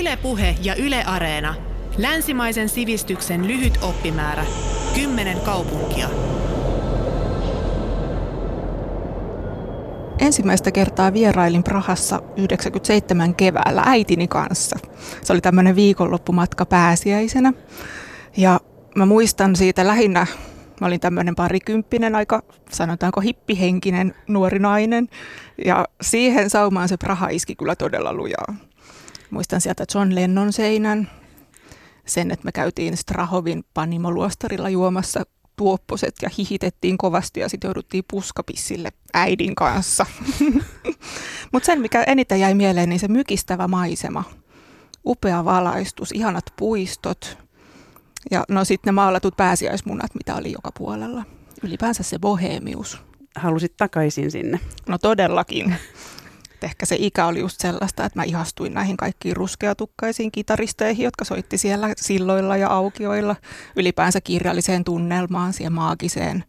Ylepuhe ja Yle Areena. Länsimaisen sivistyksen lyhyt oppimäärä. Kymmenen kaupunkia. Ensimmäistä kertaa vierailin Prahassa 97 keväällä äitini kanssa. Se oli tämmöinen viikonloppumatka pääsiäisenä. Ja mä muistan siitä lähinnä, mä olin tämmöinen parikymppinen, aika sanotaanko hippihenkinen nuori nainen. Ja siihen saumaan se Praha iski kyllä todella lujaa. Muistan sieltä John Lennon seinän, sen, että me käytiin Strahovin panimoluostarilla juomassa tuopposet ja hihitettiin kovasti ja sitten jouduttiin puskapissille äidin kanssa. Mutta sen, mikä eniten jäi mieleen, niin se mykistävä maisema. Upea valaistus, ihanat puistot ja no sitten ne maalatut pääsiäismunat, mitä oli joka puolella. Ylipäänsä se bohemius. Halusit takaisin sinne? No todellakin ehkä se ikä oli just sellaista, että mä ihastuin näihin kaikkiin ruskeatukkaisiin kitaristeihin, jotka soitti siellä silloilla ja aukioilla, ylipäänsä kirjalliseen tunnelmaan, siihen maagiseen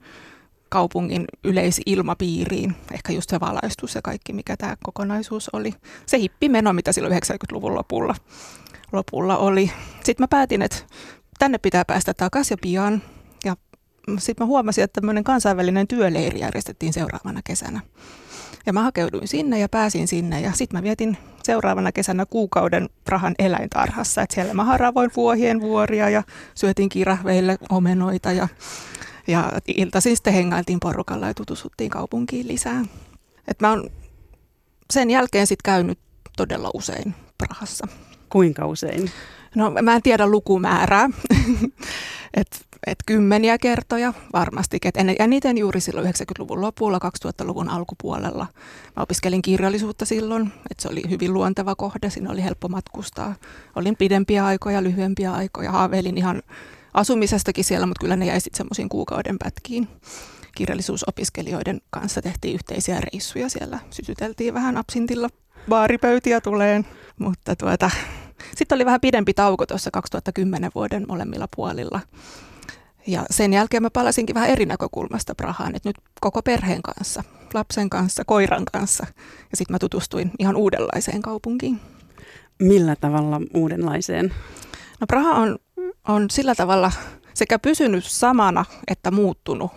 kaupungin yleisilmapiiriin. Ehkä just se valaistus ja kaikki, mikä tämä kokonaisuus oli. Se hippimeno, mitä silloin 90-luvun lopulla, lopulla oli. Sitten mä päätin, että tänne pitää päästä takaisin ja pian. Ja sitten mä huomasin, että tämmöinen kansainvälinen työleiri järjestettiin seuraavana kesänä. Ja mä hakeuduin sinne ja pääsin sinne ja sitten mä vietin seuraavana kesänä kuukauden Prahan eläintarhassa. Et siellä mä haravoin vuohien vuoria ja syötiin kirahveille omenoita ja, ja iltaisin sitten hengailtiin porukalla ja tutustuttiin kaupunkiin lisää. Et mä oon sen jälkeen sitten käynyt todella usein Prahassa. Kuinka usein? No mä en tiedä lukumäärää. Et kymmeniä kertoja varmasti. Et en, eniten juuri silloin 90-luvun lopulla, 2000-luvun alkupuolella. Mä opiskelin kirjallisuutta silloin, että se oli hyvin luonteva kohde, siinä oli helppo matkustaa. Olin pidempiä aikoja, lyhyempiä aikoja, haaveilin ihan asumisestakin siellä, mutta kyllä ne jäi sitten semmoisiin kuukauden pätkiin. Kirjallisuusopiskelijoiden kanssa tehtiin yhteisiä reissuja siellä, sytyteltiin vähän absintilla baaripöytiä tuleen, mutta tuota, sitten oli vähän pidempi tauko tuossa 2010 vuoden molemmilla puolilla. Ja sen jälkeen mä palasinkin vähän eri näkökulmasta Prahaan, että nyt koko perheen kanssa, lapsen kanssa, koiran kanssa. Ja sitten mä tutustuin ihan uudenlaiseen kaupunkiin. Millä tavalla uudenlaiseen? No Praha on, on sillä tavalla sekä pysynyt samana että muuttunut.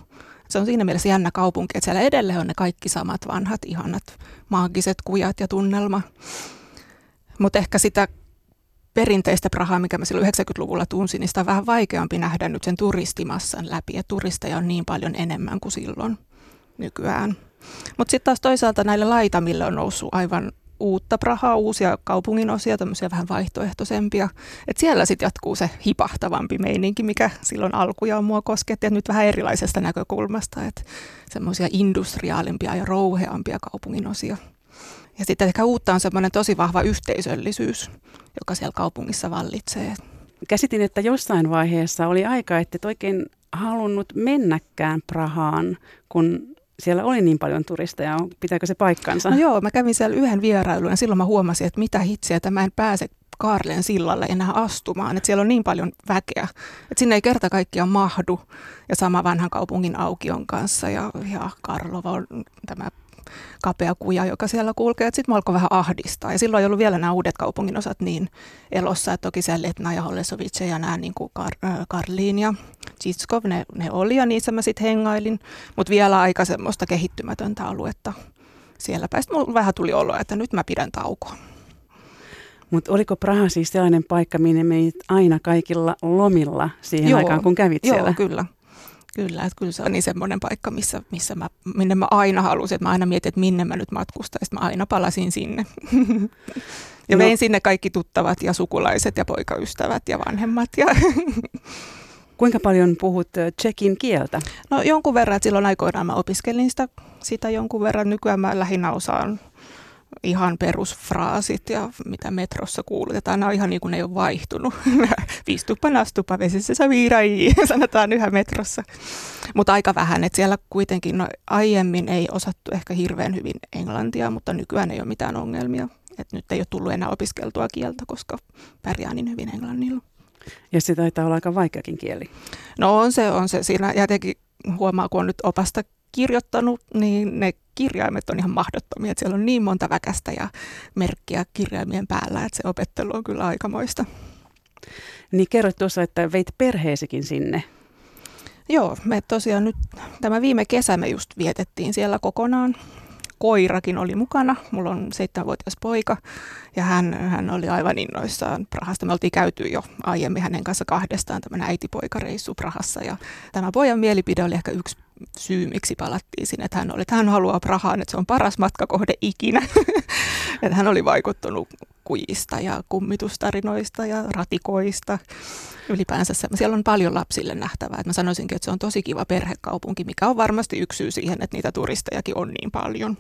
Se on siinä mielessä jännä kaupunki, että siellä edelleen on ne kaikki samat vanhat, ihanat, maagiset kujat ja tunnelma. Mutta ehkä sitä perinteistä Prahaa, mikä mä silloin 90-luvulla tunsin, niin sitä on vähän vaikeampi nähdä nyt sen turistimassan läpi. Ja turisteja on niin paljon enemmän kuin silloin nykyään. Mutta sitten taas toisaalta näille laitamille on noussut aivan uutta Prahaa, uusia kaupungin osia, tämmöisiä vähän vaihtoehtoisempia. Et siellä sitten jatkuu se hipahtavampi meininki, mikä silloin alkuja on mua kosketti, ja nyt vähän erilaisesta näkökulmasta, että semmoisia industriaalimpia ja rouheampia kaupungin osia. Ja sitten ehkä uutta on semmoinen tosi vahva yhteisöllisyys, joka siellä kaupungissa vallitsee. Käsitin, että jossain vaiheessa oli aika, että et oikein halunnut mennäkään Prahaan, kun siellä oli niin paljon turisteja. Pitääkö se paikkansa? No joo, mä kävin siellä yhden vierailun ja silloin mä huomasin, että mitä hitsiä, että mä en pääse Kaarlen sillalle enää astumaan. Että siellä on niin paljon väkeä, että sinne ei kerta kaikkiaan mahdu. Ja sama vanhan kaupungin aukion kanssa ja, ja Karlova on tämä kapea kuja, joka siellä kulkee. Sitten mä alkoi vähän ahdistaa. Ja silloin ei ollut vielä nämä uudet kaupunginosat niin elossa, että toki siellä Letna ja Hollesovice ja nämä niin kuin Kar- äh, Karliin ja Chitskov, ne, ne oli ja niissä mä sitten hengailin. Mutta vielä aika semmoista kehittymätöntä aluetta siellä päästä. Mulla vähän tuli olo, että nyt mä pidän taukoa. Mutta oliko Praha siis sellainen paikka, minne menit aina kaikilla lomilla siihen Joo. aikaan, kun kävit Joo, siellä? kyllä. Kyllä, että kyllä se on niin semmoinen paikka, missä, missä mä, minne mä aina halusin, että mä aina mietin, että minne mä nyt matkustan, ja mä aina palasin sinne. ja No. vein sinne kaikki tuttavat ja sukulaiset ja poikaystävät ja vanhemmat. Ja Kuinka paljon puhut tsekin kieltä? no jonkun verran, että silloin aikoinaan mä opiskelin sitä, sitä jonkun verran. Nykyään mä lähinnä osaan ihan perusfraasit ja mitä metrossa kuulutetaan. Nämä on ihan niin kuin ne ei ole vaihtunut. Viistupa, nastupa, vesissä sä viirai, sanotaan yhä metrossa. Mutta aika vähän, että siellä kuitenkin no, aiemmin ei osattu ehkä hirveän hyvin englantia, mutta nykyään ei ole mitään ongelmia. Et nyt ei ole tullut enää opiskeltua kieltä, koska pärjää niin hyvin englannilla. Ja se taitaa olla aika vaikeakin kieli. No on se, on se. Siinä jotenkin huomaa, kun on nyt opasta kirjoittanut, niin ne kirjaimet on ihan mahdottomia. Että siellä on niin monta väkästä ja merkkiä kirjaimien päällä, että se opettelu on kyllä aikamoista. Niin kerroit tuossa, että veit perheesikin sinne. Joo, me tosiaan nyt tämä viime kesä me just vietettiin siellä kokonaan koirakin oli mukana. Mulla on seitsemänvuotias poika ja hän, hän oli aivan innoissaan Prahasta. Me oltiin käyty jo aiemmin hänen kanssa kahdestaan tämmöinen äitipoikareissu Prahassa ja tämä pojan mielipide oli ehkä yksi syy, miksi palattiin sinne, että hän oli, että hän haluaa Prahaan, että se on paras matkakohde ikinä. että hän oli vaikuttunut kujista ja kummitustarinoista ja ratikoista. Ylipäänsä se, siellä on paljon lapsille nähtävää. Että mä sanoisinkin, että se on tosi kiva perhekaupunki, mikä on varmasti yksi syy siihen, että niitä turistejakin on niin paljon.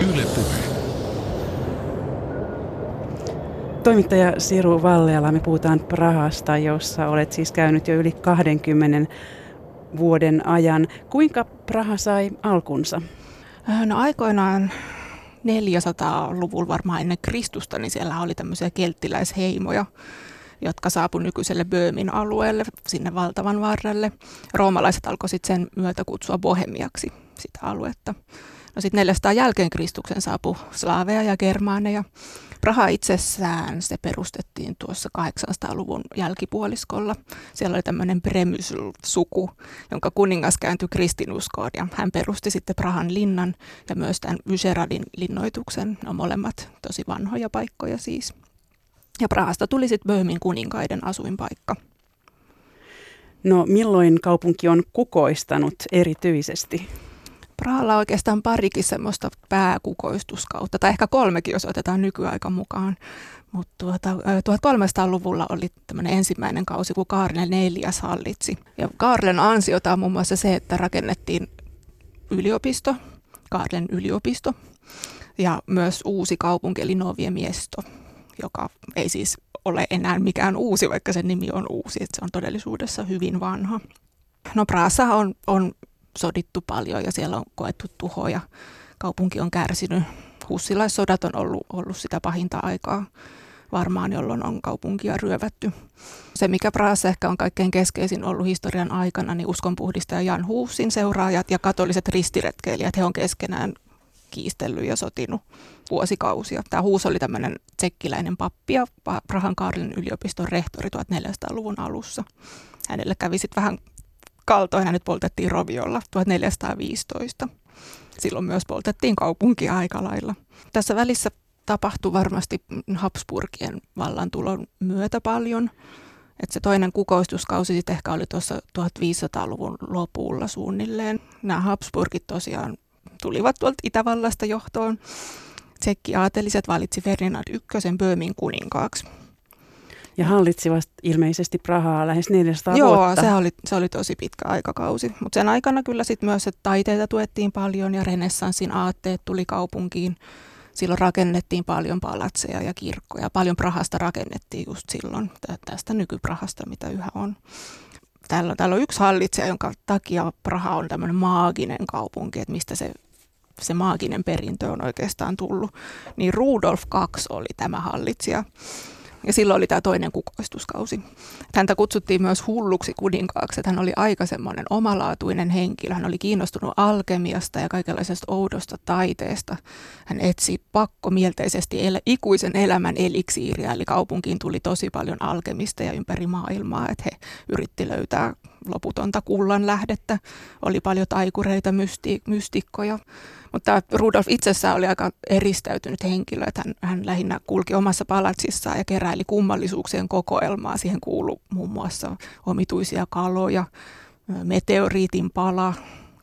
Yle Puhe. Toimittaja Siru Valleala, me puhutaan Prahasta, jossa olet siis käynyt jo yli 20 vuoden ajan. Kuinka Praha sai alkunsa? Äh, no aikoinaan 400-luvulla varmaan ennen Kristusta, niin siellä oli tämmöisiä kelttiläisheimoja, jotka saapu nykyiselle Böömin alueelle, sinne valtavan varrelle. Roomalaiset alkoivat sen myötä kutsua bohemiaksi sitä aluetta. No sitten 400 jälkeen Kristuksen saapui slaaveja ja germaaneja. Praha itsessään se perustettiin tuossa 800-luvun jälkipuoliskolla. Siellä oli tämmöinen Premysl-suku, jonka kuningas kääntyi kristinuskoon ja hän perusti sitten Prahan linnan ja myös tämän Vyseradin linnoituksen. Ne on molemmat tosi vanhoja paikkoja siis. Ja Prahasta tuli sitten Böhmin kuninkaiden asuinpaikka. No milloin kaupunki on kukoistanut erityisesti? Prahalla on oikeastaan parikin semmoista pääkukoistuskautta, tai ehkä kolmekin, jos otetaan nykyaika mukaan. Mutta tuota, 1300-luvulla oli tämmöinen ensimmäinen kausi, kun Kaarle neljäs hallitsi. Ja Kaarlen ansiota on muun muassa se, että rakennettiin yliopisto, Kaarlen yliopisto, ja myös uusi kaupunki, eli Noviemiesto, joka ei siis ole enää mikään uusi, vaikka sen nimi on uusi, että se on todellisuudessa hyvin vanha. No Praassa on, on sodittu paljon ja siellä on koettu tuhoja. Kaupunki on kärsinyt. Hussilaissodat on ollut, ollut sitä pahinta aikaa varmaan, jolloin on kaupunkia ryövätty. Se, mikä Prahassa ehkä on kaikkein keskeisin ollut historian aikana, niin uskonpuhdistaja Jan Huussin seuraajat ja katoliset ristiretkeilijät, he on keskenään kiistellyt ja sotinut vuosikausia. Tämä Huus oli tämmöinen tsekkiläinen pappi ja Prahan Kaarlin yliopiston rehtori 1400-luvun alussa. Hänelle kävi sitten vähän kaltoin hänet poltettiin roviolla 1415. Silloin myös poltettiin kaupunkia aika lailla. Tässä välissä tapahtui varmasti Habsburgien vallantulon myötä paljon. Et se toinen kukoistuskausi sitten ehkä oli tuossa 1500-luvun lopulla suunnilleen. Nämä Habsburgit tosiaan tulivat tuolta Itävallasta johtoon. Tsekki aateliset valitsi Ferdinand I Böömin kuninkaaksi. Ja hallitsivat ilmeisesti Prahaa lähes 400 Joo, vuotta. se oli, se oli tosi pitkä aikakausi. Mutta sen aikana kyllä sitten myös, että taiteita tuettiin paljon ja renessanssin aatteet tuli kaupunkiin. Silloin rakennettiin paljon palatseja ja kirkkoja. Paljon Prahasta rakennettiin just silloin, tästä nykyprahasta, mitä yhä on. Täällä, täällä on yksi hallitsija, jonka takia Praha on tämmöinen maaginen kaupunki, että mistä se se maaginen perintö on oikeastaan tullut, niin Rudolf II oli tämä hallitsija. Ja silloin oli tämä toinen kukoistuskausi. Häntä kutsuttiin myös hulluksi kuninkaaksi, että hän oli aika semmoinen omalaatuinen henkilö. Hän oli kiinnostunut alkemiasta ja kaikenlaisesta oudosta taiteesta. Hän etsi pakkomielteisesti el- ikuisen elämän eliksiiriä, eli kaupunkiin tuli tosi paljon alkemista ja ympäri maailmaa, että he yritti löytää loputonta kullan lähdettä. Oli paljon taikureita, mysti- mystikkoja. Mutta Rudolf itsessään oli aika eristäytynyt henkilö, että hän, hän lähinnä kulki omassa palatsissaan ja keräili kummallisuuksien kokoelmaa. Siihen kuului muun muassa omituisia kaloja, meteoriitin pala,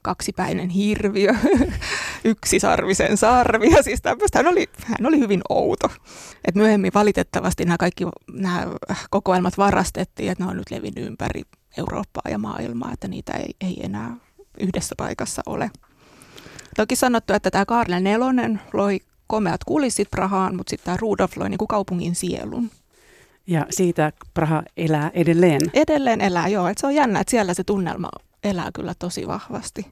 kaksipäinen hirviö, yksisarvisen sarvi ja siis Hän oli, hän oli hyvin outo. Et myöhemmin valitettavasti nämä kaikki nämä kokoelmat varastettiin, että ne on nyt levinnyt ympäri Eurooppaa ja maailmaa, että niitä ei, ei enää yhdessä paikassa ole. Toki sanottu, että tämä Karle Nelonen loi komeat kulissit Prahaan, mutta sitten tämä Rudolf loi niin kuin kaupungin sielun. Ja siitä Praha elää edelleen? Edelleen elää, joo. Et se on jännä, että siellä se tunnelma elää kyllä tosi vahvasti.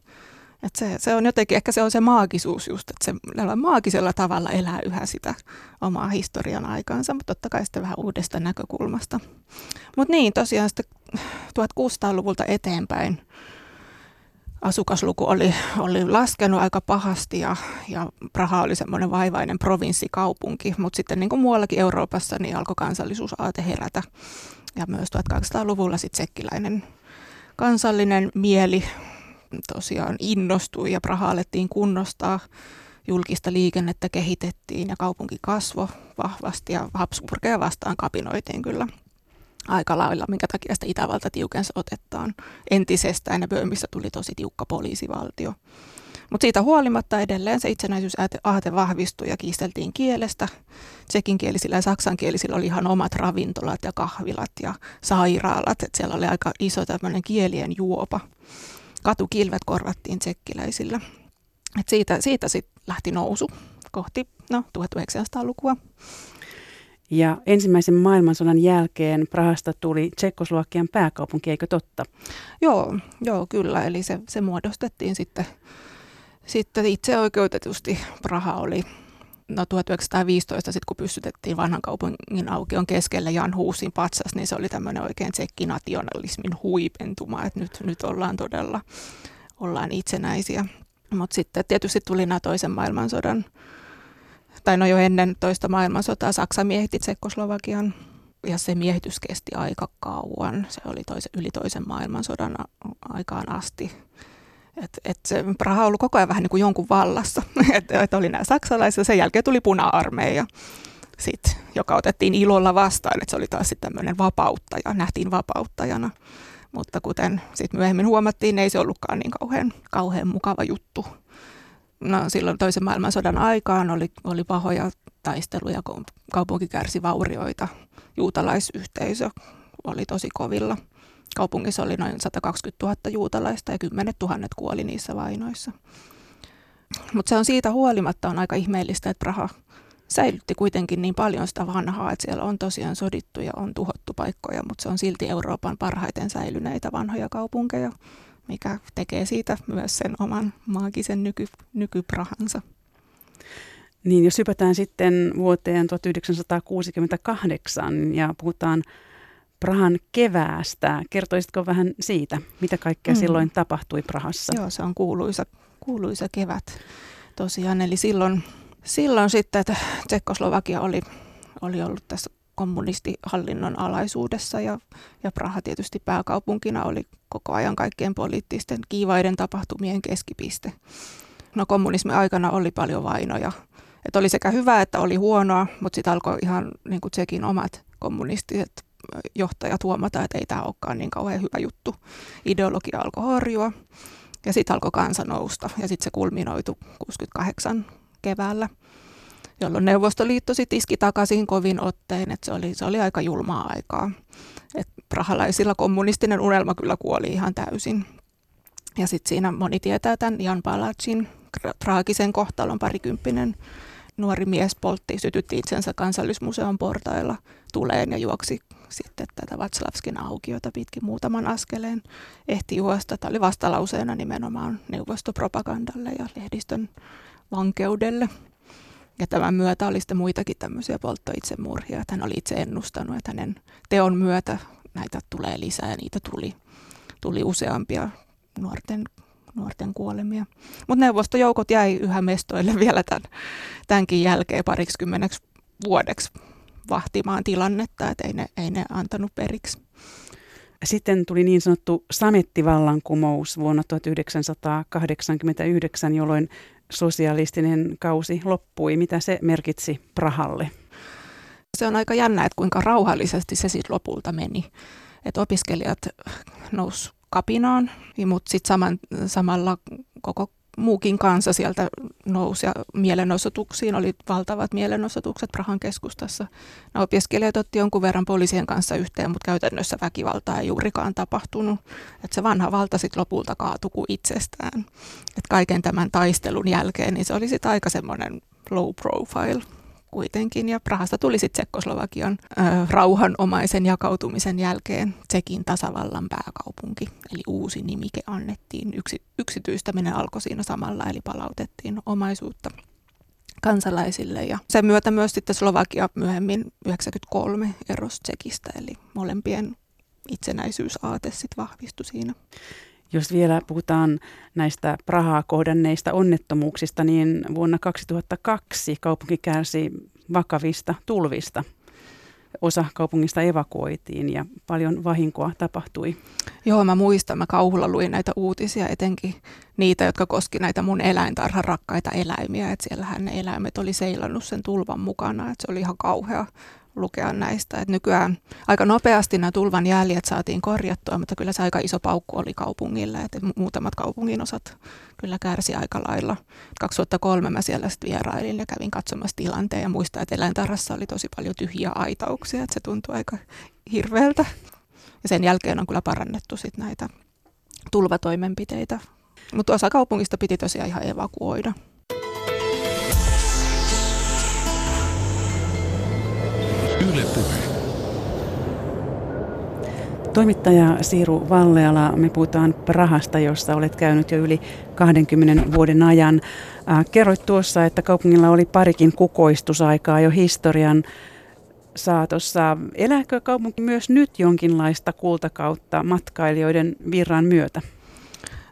Et se, se on jotenkin, ehkä se on se maagisuus just, että se maagisella tavalla elää yhä sitä omaa historian aikaansa, mutta totta kai sitten vähän uudesta näkökulmasta. Mutta niin, tosiaan sitten 1600-luvulta eteenpäin asukasluku oli, oli laskenut aika pahasti ja, ja Praha oli semmoinen vaivainen provinssikaupunki, mutta sitten niin kuin muuallakin Euroopassa niin alkoi kansallisuusaate herätä. Ja myös 1800-luvulla sitten tsekkiläinen kansallinen mieli tosiaan innostui ja Praha alettiin kunnostaa. Julkista liikennettä kehitettiin ja kaupunki kasvoi vahvasti ja Habsburgeja vastaan kapinoitiin kyllä aika lailla, minkä takia sitä Itävalta tiukensi otettaan entisestään ja Böömissä tuli tosi tiukka poliisivaltio. Mutta siitä huolimatta edelleen se itsenäisyysaate vahvistui ja kiisteltiin kielestä. Tsekinkielisillä ja saksankielisillä oli ihan omat ravintolat ja kahvilat ja sairaalat. Et siellä oli aika iso tämmöinen kielien juopa. Katukilvet korvattiin tsekkiläisillä. Et siitä siitä sitten lähti nousu kohti no, 1900-lukua. Ja ensimmäisen maailmansodan jälkeen Prahasta tuli Tsekkoslovakian pääkaupunki, eikö totta? Joo, joo kyllä. Eli se, se muodostettiin sitten, sitten itse oikeutetusti. Praha oli no 1915, sit kun pystytettiin vanhan kaupungin aukion keskelle Jan Huusin patsas, niin se oli tämmöinen oikein tsekkinationalismin huipentuma, että nyt, nyt ollaan todella ollaan itsenäisiä. Mutta sitten tietysti tuli nämä toisen maailmansodan tai no jo ennen toista maailmansotaa Saksa miehitti Tsekkoslovakian ja se miehitys kesti aika kauan. Se oli toisen, yli toisen maailmansodan aikaan asti. Et, et se Praha on ollut koko ajan vähän niin kuin jonkun vallassa. Et, et oli nämä saksalaiset ja sen jälkeen tuli puna-armeija, sit, joka otettiin ilolla vastaan. Et se oli taas tämmöinen vapauttaja, nähtiin vapauttajana. Mutta kuten sitten myöhemmin huomattiin, ei se ollutkaan niin kauhean, kauhean mukava juttu no, silloin toisen maailmansodan aikaan oli, oli pahoja taisteluja, kun kaupunki kärsi vaurioita. Juutalaisyhteisö oli tosi kovilla. Kaupungissa oli noin 120 000 juutalaista ja kymmenet tuhannet kuoli niissä vainoissa. Mutta se on siitä huolimatta on aika ihmeellistä, että Praha säilytti kuitenkin niin paljon sitä vanhaa, että siellä on tosiaan sodittu ja on tuhottu paikkoja, mutta se on silti Euroopan parhaiten säilyneitä vanhoja kaupunkeja mikä tekee siitä myös sen oman maagisen nyky, nykyprahansa. Niin, jos hypätään sitten vuoteen 1968 ja puhutaan Prahan keväästä. Kertoisitko vähän siitä, mitä kaikkea mm. silloin tapahtui Prahassa? Joo, se on kuuluisa, kuuluisa kevät tosiaan. Eli silloin, silloin sitten, että Tsekkoslovakia oli, oli ollut tässä kommunistihallinnon alaisuudessa ja, ja Praha tietysti pääkaupunkina oli koko ajan kaikkien poliittisten kiivaiden tapahtumien keskipiste. No kommunismin aikana oli paljon vainoja. Et oli sekä hyvää että oli huonoa, mutta sitten alkoi ihan niin kuin Tsekin omat kommunistiset johtajat huomata, että ei tämä olekaan niin kauhean hyvä juttu. Ideologia alkoi horjua ja sitten alkoi kansa nousta ja sitten se kulminoitu 68 keväällä jolloin Neuvostoliitto sitten iski takaisin kovin otteen, että se oli, se oli aika julmaa aikaa. Et prahalaisilla kommunistinen unelma kyllä kuoli ihan täysin. Ja sitten siinä moni tietää tämän Jan Palacin traagisen kohtalon parikymppinen nuori mies poltti, sytytti itsensä kansallismuseon portailla tuleen ja juoksi sitten tätä Vatslavskin aukiota pitkin muutaman askeleen. Ehti juosta. Tämä oli vastalauseena nimenomaan neuvostopropagandalle ja lehdistön vankeudelle. Ja tämän myötä oli sitten muitakin tämmöisiä polttoitsemurhia, hän oli itse ennustanut, että hänen teon myötä näitä tulee lisää ja niitä tuli, tuli useampia nuorten, nuorten kuolemia. Mutta neuvostojoukot jäi yhä mestoille vielä tämän, tämänkin jälkeen parikymmeneksi vuodeksi vahtimaan tilannetta, että ei ne, ei ne antanut periksi. Sitten tuli niin sanottu samettivallankumous vuonna 1989, jolloin sosialistinen kausi loppui. Mitä se merkitsi Prahalle? Se on aika jännä, että kuinka rauhallisesti se sitten lopulta meni. Että opiskelijat nous kapinaan, mutta sitten samalla koko muukin kansa sieltä nousi ja mielenosoituksiin oli valtavat mielenosoitukset Prahan keskustassa. No, opiskelijat otti jonkun verran poliisien kanssa yhteen, mutta käytännössä väkivaltaa ei juurikaan tapahtunut. Et se vanha valta sitten lopulta kaatui kuin itsestään. Et kaiken tämän taistelun jälkeen niin se oli sitten aika semmoinen low profile kuitenkin. Ja Prahasta tuli sitten Tsekkoslovakian äh, rauhanomaisen jakautumisen jälkeen Tsekin tasavallan pääkaupunki. Eli uusi nimike annettiin. Yksi, yksityistäminen alkoi siinä samalla, eli palautettiin omaisuutta kansalaisille. Ja sen myötä myös sitten Slovakia myöhemmin 93 erosi Tsekistä, eli molempien itsenäisyysaate sitten vahvistui siinä. Jos vielä puhutaan näistä Prahaa kohdanneista onnettomuuksista, niin vuonna 2002 kaupunki kärsi vakavista tulvista. Osa kaupungista evakuoitiin ja paljon vahinkoa tapahtui. Joo, mä muistan. Mä kauhulla luin näitä uutisia, etenkin niitä, jotka koski näitä mun eläintarhan rakkaita eläimiä. Että siellähän ne eläimet oli seilannut sen tulvan mukana. Että se oli ihan kauhea lukea näistä. Et nykyään aika nopeasti nämä tulvan jäljet saatiin korjattua, mutta kyllä se aika iso paukku oli kaupungille, että muutamat kaupungin osat kyllä kärsi aika lailla. 2003 mä siellä sitten vierailin ja kävin katsomassa tilanteen ja muistan, että eläintarhassa oli tosi paljon tyhjiä aitauksia, että se tuntui aika hirveältä. Ja sen jälkeen on kyllä parannettu sit näitä tulvatoimenpiteitä. Mutta osa kaupungista piti tosiaan ihan evakuoida. Yle Puhe. Toimittaja Siiru Valleala, me puhutaan Prahasta, jossa olet käynyt jo yli 20 vuoden ajan. Kerroit tuossa, että kaupungilla oli parikin kukoistusaikaa jo historian saatossa. Elääkö kaupunki myös nyt jonkinlaista kultakautta matkailijoiden virran myötä?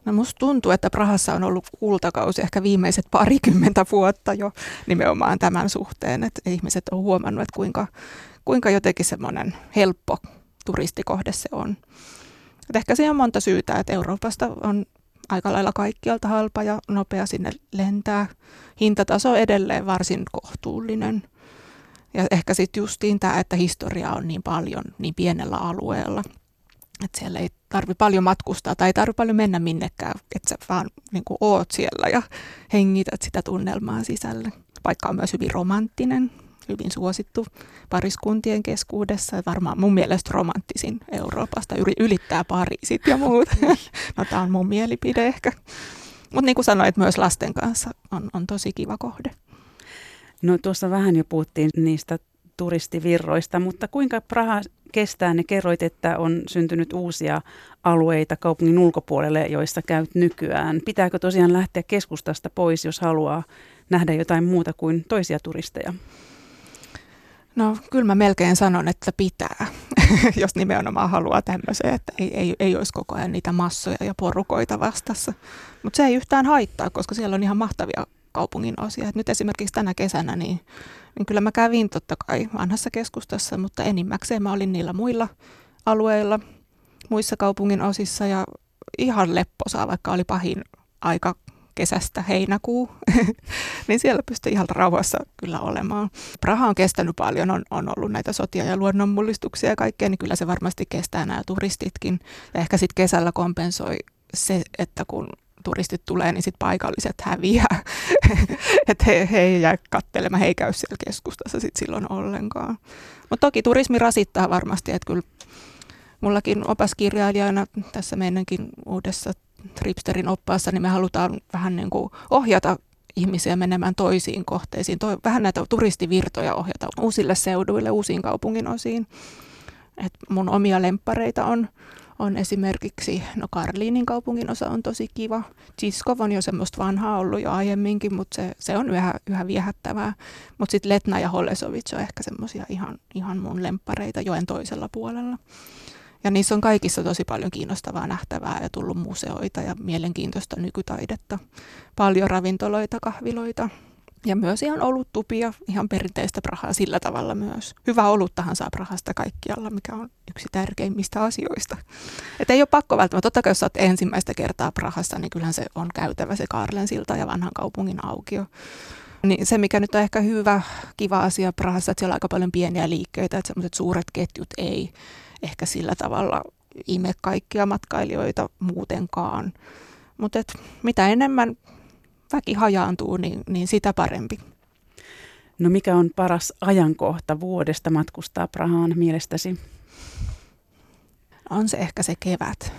No musta tuntuu, että Prahassa on ollut kultakausi ehkä viimeiset parikymmentä vuotta jo nimenomaan tämän suhteen, että ihmiset on huomannut, että kuinka, kuinka jotenkin semmoinen helppo turistikohde se on. Et ehkä siihen on monta syytä, että Euroopasta on aika lailla kaikkialta halpa ja nopea sinne lentää. Hintataso edelleen varsin kohtuullinen. Ja ehkä sitten justiin tämä, että historia on niin paljon niin pienellä alueella – että siellä ei tarvi paljon matkustaa tai ei tarvi paljon mennä minnekään, että sä vaan niin kuin oot siellä ja hengität sitä tunnelmaa sisälle. Paikka on myös hyvin romanttinen, hyvin suosittu pariskuntien keskuudessa. Varmaan mun mielestä romanttisin Euroopasta ylittää Pariisit ja muut. no tämä on mun mielipide ehkä. Mutta niin kuin sanoit, myös lasten kanssa on, on tosi kiva kohde. No tuossa vähän jo puhuttiin niistä turistivirroista, mutta kuinka Praha kestää? Ne kerroit, että on syntynyt uusia alueita kaupungin ulkopuolelle, joissa käyt nykyään. Pitääkö tosiaan lähteä keskustasta pois, jos haluaa nähdä jotain muuta kuin toisia turisteja? No kyllä mä melkein sanon, että pitää, jos nimenomaan haluaa tämmöiseen, että ei, ei, ei olisi koko ajan niitä massoja ja porukoita vastassa. Mutta se ei yhtään haittaa, koska siellä on ihan mahtavia kaupungin osia. Et nyt esimerkiksi tänä kesänä, niin, niin kyllä mä kävin totta kai vanhassa keskustassa, mutta enimmäkseen mä olin niillä muilla alueilla, muissa kaupungin osissa ja ihan lepposaa, vaikka oli pahin aika kesästä heinäkuu, niin siellä pystyi ihan rauhassa kyllä olemaan. Praha on kestänyt paljon, on, on ollut näitä sotia ja luonnonmullistuksia ja kaikkea, niin kyllä se varmasti kestää nämä turistitkin. Ja ehkä sitten kesällä kompensoi se, että kun turistit tulee, niin sitten paikalliset häviää. että he, he ei jää katselemaan, he ei käy siellä keskustassa sit silloin ollenkaan. Mutta toki turismi rasittaa varmasti, että kyllä mullakin opaskirjailijana tässä meidänkin uudessa Tripsterin oppaassa, niin me halutaan vähän niin kuin ohjata ihmisiä menemään toisiin kohteisiin, toi, vähän näitä turistivirtoja ohjata uusille seuduille, uusiin kaupungin osiin. Et mun omia lemppareita on on esimerkiksi, no Karliinin kaupungin osa on tosi kiva. Tsiskov on jo semmoista vanhaa ollut jo aiemminkin, mutta se, se on yhä, yhä viehättävää. Mutta sitten Letna ja Holesovic on ehkä semmoisia ihan, ihan mun lemppareita joen toisella puolella. Ja niissä on kaikissa tosi paljon kiinnostavaa nähtävää ja tullut museoita ja mielenkiintoista nykytaidetta. Paljon ravintoloita, kahviloita, ja myös ihan oluttupia, ihan perinteistä Prahaa sillä tavalla myös. Hyvä oluttahan saa Prahasta kaikkialla, mikä on yksi tärkeimmistä asioista. Että ei ole pakko välttämättä. Totta kai jos olet ensimmäistä kertaa Prahassa, niin kyllähän se on käytävä se Kaarlen silta ja vanhan kaupungin aukio. Niin se, mikä nyt on ehkä hyvä, kiva asia Prahassa, että siellä on aika paljon pieniä liikkeitä, että semmoiset suuret ketjut ei ehkä sillä tavalla ime kaikkia matkailijoita muutenkaan. Mutta mitä enemmän väki hajaantuu, niin, niin sitä parempi. No mikä on paras ajankohta vuodesta matkustaa Prahaan mielestäsi? On se ehkä se kevät.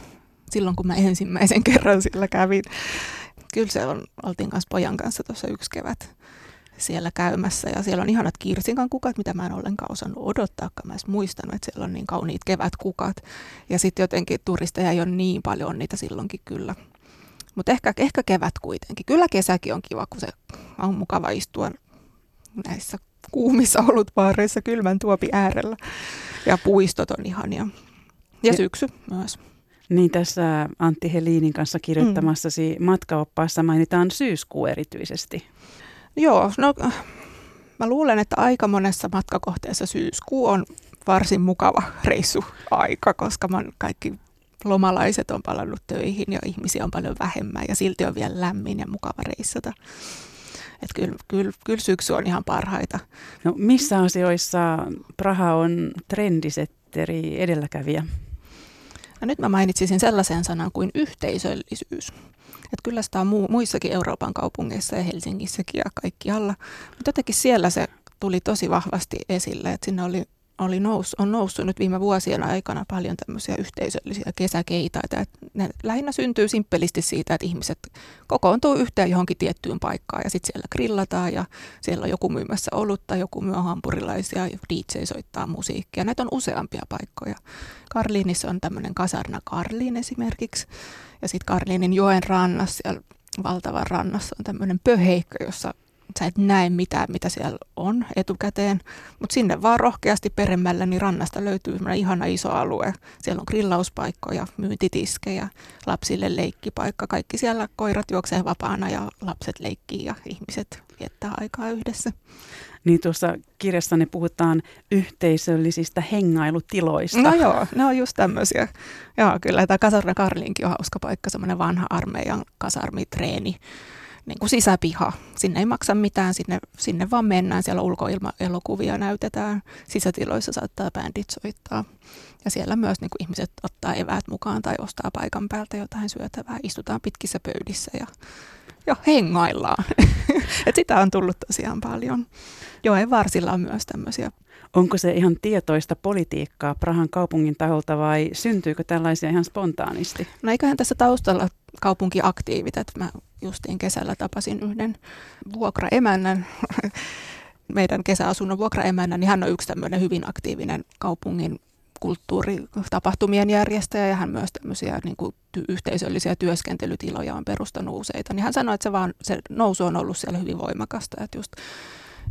Silloin kun mä ensimmäisen kerran sillä kävin. Kyllä se on, oltiin kanssa pojan kanssa tuossa yksi kevät. siellä käymässä. Ja siellä on ihanat kirsinkan kukat, mitä mä en ollenkaan osannut odottaa, mä edes muistanut, että siellä on niin kauniit kevätkukat. Ja sitten jotenkin turisteja ei ole niin paljon niitä silloinkin kyllä. Mutta ehkä, ehkä kevät kuitenkin. Kyllä kesäkin on kiva, kun se on mukava istua näissä kuumissa olutbaareissa kylmän tuopi äärellä. Ja puistot on ihania. Ja syksy myös. Niin tässä Antti Helinin kanssa kirjoittamassasi mm. matkaoppaassa mainitaan syyskuu erityisesti. Joo, no mä luulen, että aika monessa matkakohteessa syyskuu on varsin mukava reissuaika, koska man kaikki lomalaiset on palannut töihin ja ihmisiä on paljon vähemmän ja silti on vielä lämmin ja mukava reissata. Että kyllä, kyllä, kyllä syksy on ihan parhaita. No, missä asioissa Praha on trendisetteri edelläkävijä? No nyt mä mainitsisin sellaisen sanan kuin yhteisöllisyys. Että kyllä sitä on mu- muissakin Euroopan kaupungeissa ja Helsingissäkin ja kaikkialla. Mutta jotenkin siellä se tuli tosi vahvasti esille, että sinne oli oli nous, on noussut nyt viime vuosien aikana paljon tämmöisiä yhteisöllisiä kesäkeitaita. Et ne lähinnä syntyy simppelisti siitä, että ihmiset kokoontuu yhteen johonkin tiettyyn paikkaan ja sitten siellä grillataan ja siellä on joku myymässä olutta, joku myy hampurilaisia, DJ soittaa musiikkia. Näitä on useampia paikkoja. Karliinissa on tämmöinen kasarna Karliin esimerkiksi ja sitten Karliinin joen rannassa, siellä valtavan rannassa on tämmöinen pöheikkä, jossa sä et näe mitään, mitä siellä on etukäteen, mutta sinne vaan rohkeasti peremmällä niin rannasta löytyy ihana iso alue. Siellä on grillauspaikkoja, myyntitiskejä, lapsille leikkipaikka. Kaikki siellä koirat juoksee vapaana ja lapset leikkii ja ihmiset viettää aikaa yhdessä. Niin tuossa kirjassanne puhutaan yhteisöllisistä hengailutiloista. No joo, ne on just tämmöisiä. Joo, kyllä tämä Kasarna Karlinkin on hauska paikka, semmoinen vanha armeijan kasarmitreeni niin kuin sisäpiha. Sinne ei maksa mitään, sinne, sinne vaan mennään. Siellä ulkoilmaelokuvia näytetään, sisätiloissa saattaa bändit soittaa. Ja siellä myös niin kuin ihmiset ottaa eväät mukaan tai ostaa paikan päältä jotain syötävää. Istutaan pitkissä pöydissä ja, ja hengaillaan. Et sitä on tullut tosiaan paljon. Joen varsilla on myös tämmöisiä Onko se ihan tietoista politiikkaa Prahan kaupungin taholta vai syntyykö tällaisia ihan spontaanisti? No eiköhän tässä taustalla kaupunkiaktiivit, että mä justiin kesällä tapasin yhden vuokraemännän, meidän kesäasunnon vuokraemännän, niin hän on yksi tämmöinen hyvin aktiivinen kaupungin kulttuuritapahtumien järjestäjä ja hän myös tämmöisiä niin kuin ty- yhteisöllisiä työskentelytiloja on perustanut useita. Niin hän sanoi, että se, vaan, se nousu on ollut siellä hyvin voimakasta. Että just,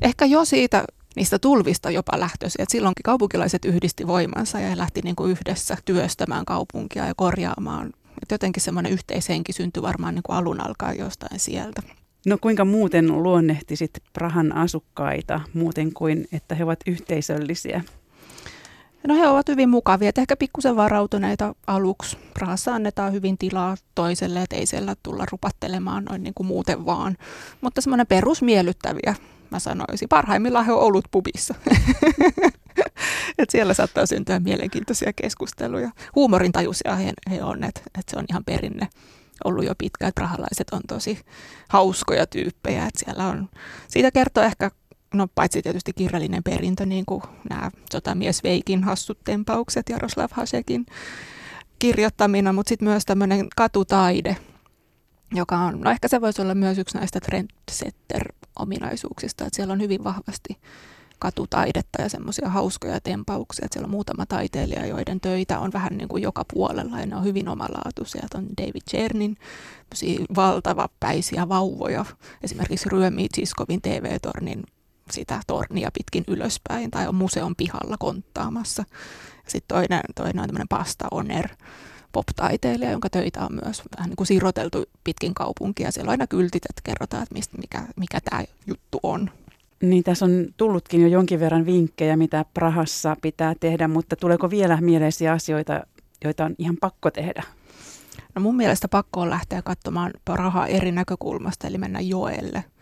ehkä jo siitä niistä tulvista jopa lähtöisin. Et silloinkin kaupunkilaiset yhdisti voimansa ja he lähti niin kuin yhdessä työstämään kaupunkia ja korjaamaan. Et jotenkin semmoinen yhteishenki syntyi varmaan niin kuin alun alkaen jostain sieltä. No kuinka muuten luonnehtisit Prahan asukkaita muuten kuin, että he ovat yhteisöllisiä? No he ovat hyvin mukavia, että ehkä pikkusen varautuneita aluksi. Prahassa annetaan hyvin tilaa toiselle, että ei siellä tulla rupattelemaan noin niin kuin muuten vaan. Mutta semmoinen perusmiellyttäviä mä sanoisin. Parhaimmillaan he on ollut pubissa. et siellä saattaa syntyä mielenkiintoisia keskusteluja. Huumorintajuisia he, he on, että et se on ihan perinne ollut jo pitkään, että rahalaiset on tosi hauskoja tyyppejä. Et siellä on, siitä kertoo ehkä, no paitsi tietysti kirjallinen perintö, niin kuin nämä sotamies Veikin hassut tempaukset, Jaroslav Hasekin kirjoittamina, mutta sitten myös tämmöinen katutaide, joka on, no ehkä se voisi olla myös yksi näistä trendsetter-ominaisuuksista, että siellä on hyvin vahvasti katutaidetta ja semmoisia hauskoja tempauksia. Että siellä on muutama taiteilija, joiden töitä on vähän niin kuin joka puolella ja ne on hyvin omalaatuisia. Että on David Chernin valtavapäisiä vauvoja, esimerkiksi ryömii Chiskovin TV-tornin sitä tornia pitkin ylöspäin tai on museon pihalla konttaamassa. Sitten toinen, toinen on tämmöinen Pasta Oner, pop-taiteilija, jonka töitä on myös vähän niin kuin siroteltu pitkin kaupunkia. Siellä on aina kyltit, että kerrotaan, että mistä, mikä, mikä tämä juttu on. Niin, tässä on tullutkin jo jonkin verran vinkkejä, mitä Prahassa pitää tehdä, mutta tuleeko vielä mieleisiä asioita, joita on ihan pakko tehdä? No mun mielestä pakko on lähteä katsomaan Prahaa eri näkökulmasta, eli mennä joelle –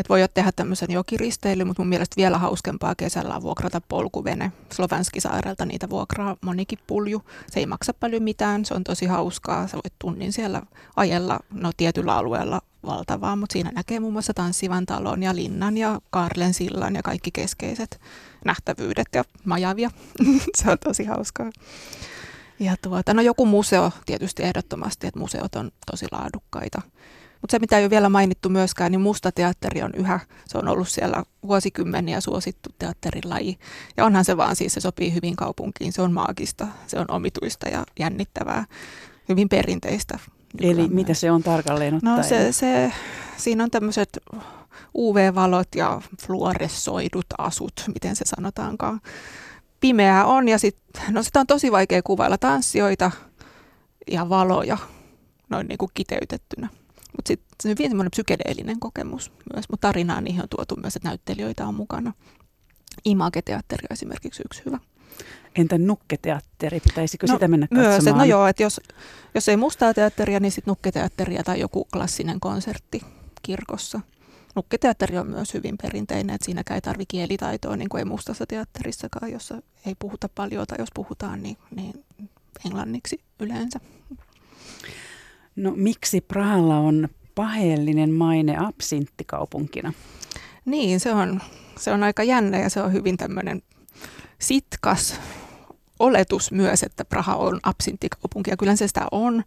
et voi jo tehdä tämmöisen jokiristeilyn, mutta mun mielestä vielä hauskempaa kesällä on vuokrata polkuvene. Slovanskisaarelta niitä vuokraa monikin pulju. Se ei maksa paljon mitään, se on tosi hauskaa. Sä voit tunnin siellä ajella, no tietyllä alueella valtavaa, mutta siinä näkee muun muassa tanssivan talon ja linnan ja Karlen sillan ja kaikki keskeiset nähtävyydet ja majavia. se on tosi hauskaa. Ja tuota, no joku museo tietysti ehdottomasti, että museot on tosi laadukkaita Mutta se, mitä ei ole vielä mainittu myöskään, niin musta teatteri on yhä, se on ollut siellä vuosikymmeniä suosittu teatterilaji. Ja onhan se vaan siis, se sopii hyvin kaupunkiin, se on maagista, se on omituista ja jännittävää, hyvin perinteistä. Eli mitä se on tarkalleen ottaen? No se, se, siinä on tämmöiset UV-valot ja fluoressoidut asut, miten se sanotaankaan. Pimeää on ja sit, no sitä on tosi vaikea kuvailla tanssioita ja valoja noin niin kuin kiteytettynä. Mutta sitten se on hyvin semmoinen psykedeellinen kokemus myös, mutta tarinaa niihin on tuotu myös, että näyttelijöitä on mukana. Image-teatteri on esimerkiksi yksi hyvä. Entä nukketeatteri, pitäisikö no, sitä mennä myös, katsomaan? no joo, että jos, jos ei mustaa teatteria, niin sitten nukketeatteria tai joku klassinen konsertti kirkossa. Nukketeatteri on myös hyvin perinteinen, että siinäkään ei tarvi kielitaitoa, niin kuin ei mustassa teatterissakaan, jossa ei puhuta paljon tai jos puhutaan, niin, niin englanniksi yleensä. No miksi Prahalla on paheellinen maine absinttikaupunkina? Niin, se on, se on aika jännä ja se on hyvin tämmöinen sitkas oletus myös, että Praha on absinttikaupunki ja kyllä se sitä on,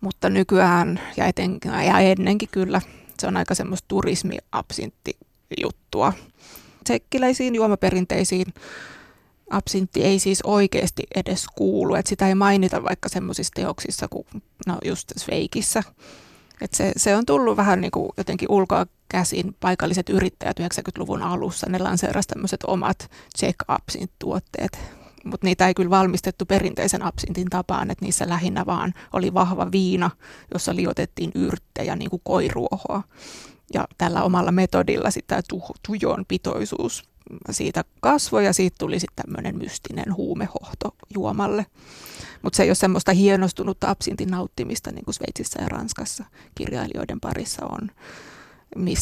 mutta nykyään ja, eten, ja ennenkin kyllä se on aika semmoista turismi-absinttijuttua. Tsekkiläisiin juomaperinteisiin absintti ei siis oikeasti edes kuulu, että sitä ei mainita vaikka semmoisissa teoksissa kuin no just Sveikissä. Et se, se on tullut vähän niin kuin jotenkin ulkoa käsin. Paikalliset yrittäjät 90-luvun alussa, ne lanseerasivat tämmöiset omat check absint tuotteet mutta niitä ei kyllä valmistettu perinteisen absintin tapaan, että niissä lähinnä vaan oli vahva viina, jossa liotettiin yrttejä, niin kuin koiruohoa. Ja tällä omalla metodilla sitä tujon pitoisuus siitä kasvoi ja siitä tuli sitten tämmöinen mystinen huumehohto juomalle. Mutta se ei ole semmoista hienostunutta absintin nauttimista niin kuin Sveitsissä ja Ranskassa kirjailijoiden parissa on,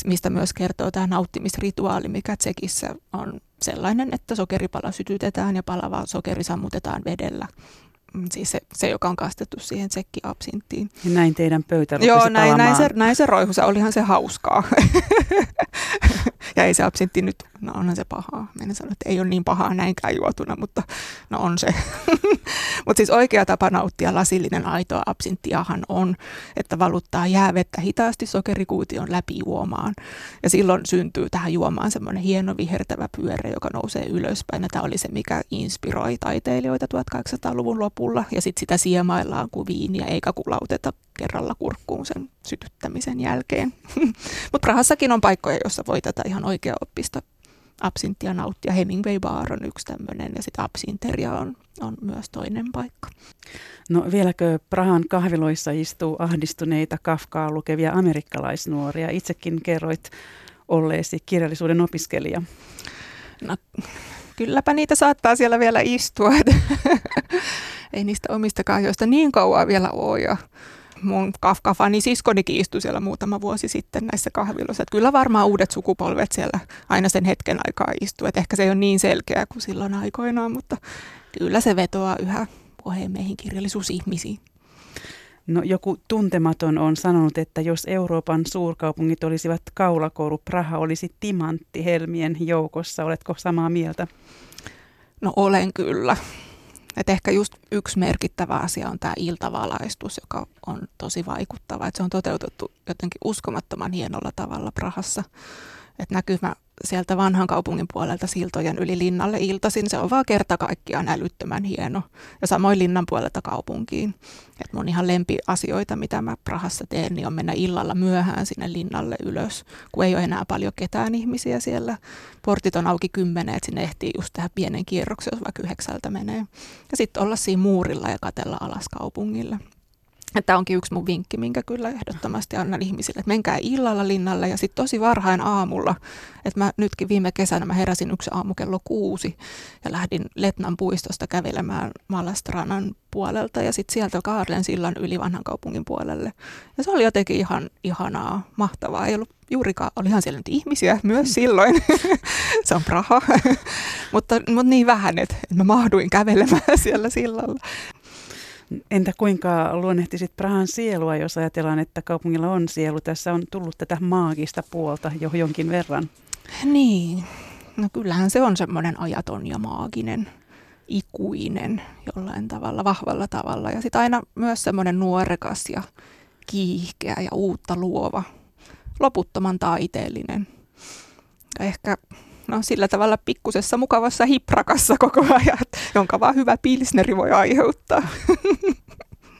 mistä myös kertoo tämä nauttimisrituaali, mikä Tsekissä on sellainen, että sokeripala sytytetään ja palava sokeri sammutetaan vedellä. Mm, siis se, se, joka on kastettu siihen tsekkiabsinttiin. Ja näin teidän pöytä Joo, näin, näin, se, näin se roihu, se olihan se hauskaa. ja ei se absintti nyt, no onhan se pahaa. Meidän sanoa, että ei ole niin pahaa näinkään juotuna, mutta no on se. mutta siis oikea tapa nauttia lasillinen aitoa absinttiahan on, että valuttaa jäävettä hitaasti sokerikuution läpi juomaan. Ja silloin syntyy tähän juomaan semmoinen hieno vihertävä pyörä, joka nousee ylöspäin. Ja tämä oli se, mikä inspiroi taiteilijoita 1800-luvun lopulla. Ja sitten sitä siemaillaan kuin viiniä, eikä kulauteta kerralla kurkkuun sen sytyttämisen jälkeen. Mutta Prahassakin on paikkoja, joissa voi tätä ihan oikea oppista absinttia nauttia. Hemingway Bar on yksi tämmöinen ja sitten absinteria on, on myös toinen paikka. No vieläkö Prahan kahviloissa istuu ahdistuneita Kafkaa lukevia amerikkalaisnuoria? Itsekin kerroit olleesi kirjallisuuden opiskelija. No kylläpä niitä saattaa siellä vielä istua. Ei niistä omistakaan joista niin kauan vielä ole. Ja mun Kafka-fani siskonikin istui siellä muutama vuosi sitten näissä kahviloissa. Että kyllä varmaan uudet sukupolvet siellä aina sen hetken aikaa istuu. Että ehkä se ei ole niin selkeä kuin silloin aikoinaan, mutta kyllä se vetoaa yhä meihin kirjallisuusihmisiin. No joku tuntematon on sanonut, että jos Euroopan suurkaupungit olisivat kaulakouru, Praha olisi timantti helmien joukossa. Oletko samaa mieltä? No olen kyllä. Et ehkä just yksi merkittävä asia on tämä iltavalaistus, joka on tosi vaikuttava. Et se on toteutettu jotenkin uskomattoman hienolla tavalla Prahassa. Et näkymä sieltä vanhan kaupungin puolelta siltojen yli linnalle iltaisin, se on vaan kerta kaikkiaan älyttömän hieno. Ja samoin linnan puolelta kaupunkiin. Et mun ihan lempiasioita, mitä mä Prahassa teen, niin on mennä illalla myöhään sinne linnalle ylös, kun ei ole enää paljon ketään ihmisiä siellä. Portit on auki kymmenen, että sinne ehtii just tehdä pienen kierroksen, jos vaikka yhdeksältä menee. Ja sitten olla siinä muurilla ja katella alas kaupungille. Tämä onkin yksi mun vinkki, minkä kyllä ehdottomasti annan ihmisille, että menkää illalla linnalle ja sitten tosi varhain aamulla. Että mä nytkin viime kesänä mä heräsin yksi aamu kello kuusi ja lähdin Letnan puistosta kävelemään Malastranan puolelta ja sitten sieltä Kaarlen sillan yli vanhan kaupungin puolelle. Ja se oli jotenkin ihan ihanaa, mahtavaa. Ei ollut juurikaan, olihan siellä nyt ihmisiä myös silloin. se on Praha, mutta, mutta niin vähän, että mä mahduin kävelemään siellä sillalla. Entä kuinka luonnehtisit Prahan sielua, jos ajatellaan, että kaupungilla on sielu? Tässä on tullut tätä maagista puolta jo jonkin verran. Niin, no kyllähän se on semmoinen ajaton ja maaginen, ikuinen jollain tavalla, vahvalla tavalla. Ja sitten aina myös semmoinen nuorekas ja kiihkeä ja uutta luova, loputtoman taiteellinen. Ehkä no, sillä tavalla pikkusessa mukavassa hiprakassa koko ajan, jonka vaan hyvä pilsneri voi aiheuttaa.